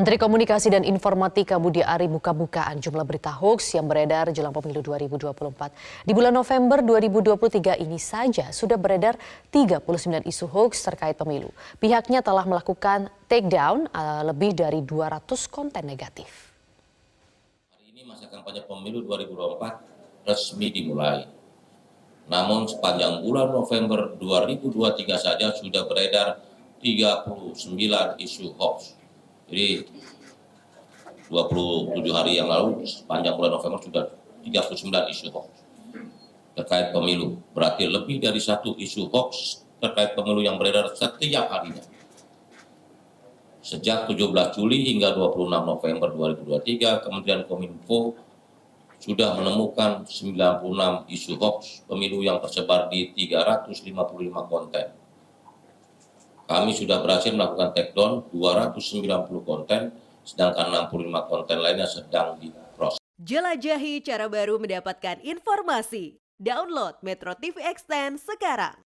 Menteri Komunikasi dan Informatika Budi Ari buka-bukaan jumlah berita hoax yang beredar jelang pemilu 2024. Di bulan November 2023 ini saja sudah beredar 39 isu hoax terkait pemilu. Pihaknya telah melakukan takedown uh, lebih dari 200 konten negatif. Hari ini masa kampanye pemilu 2024 resmi dimulai. Namun sepanjang bulan November 2023 saja sudah beredar 39 isu hoax jadi 27 hari yang lalu sepanjang bulan November sudah 39 isu hoax terkait pemilu. Berarti lebih dari satu isu hoax terkait pemilu yang beredar setiap harinya. Sejak 17 Juli hingga 26 November 2023, Kementerian Kominfo sudah menemukan 96 isu hoax pemilu yang tersebar di 355 konten kami sudah berhasil melakukan take down 290 konten, sedangkan 65 konten lainnya sedang diproses. Jelajahi cara baru mendapatkan informasi. Download Metro TV Extend sekarang.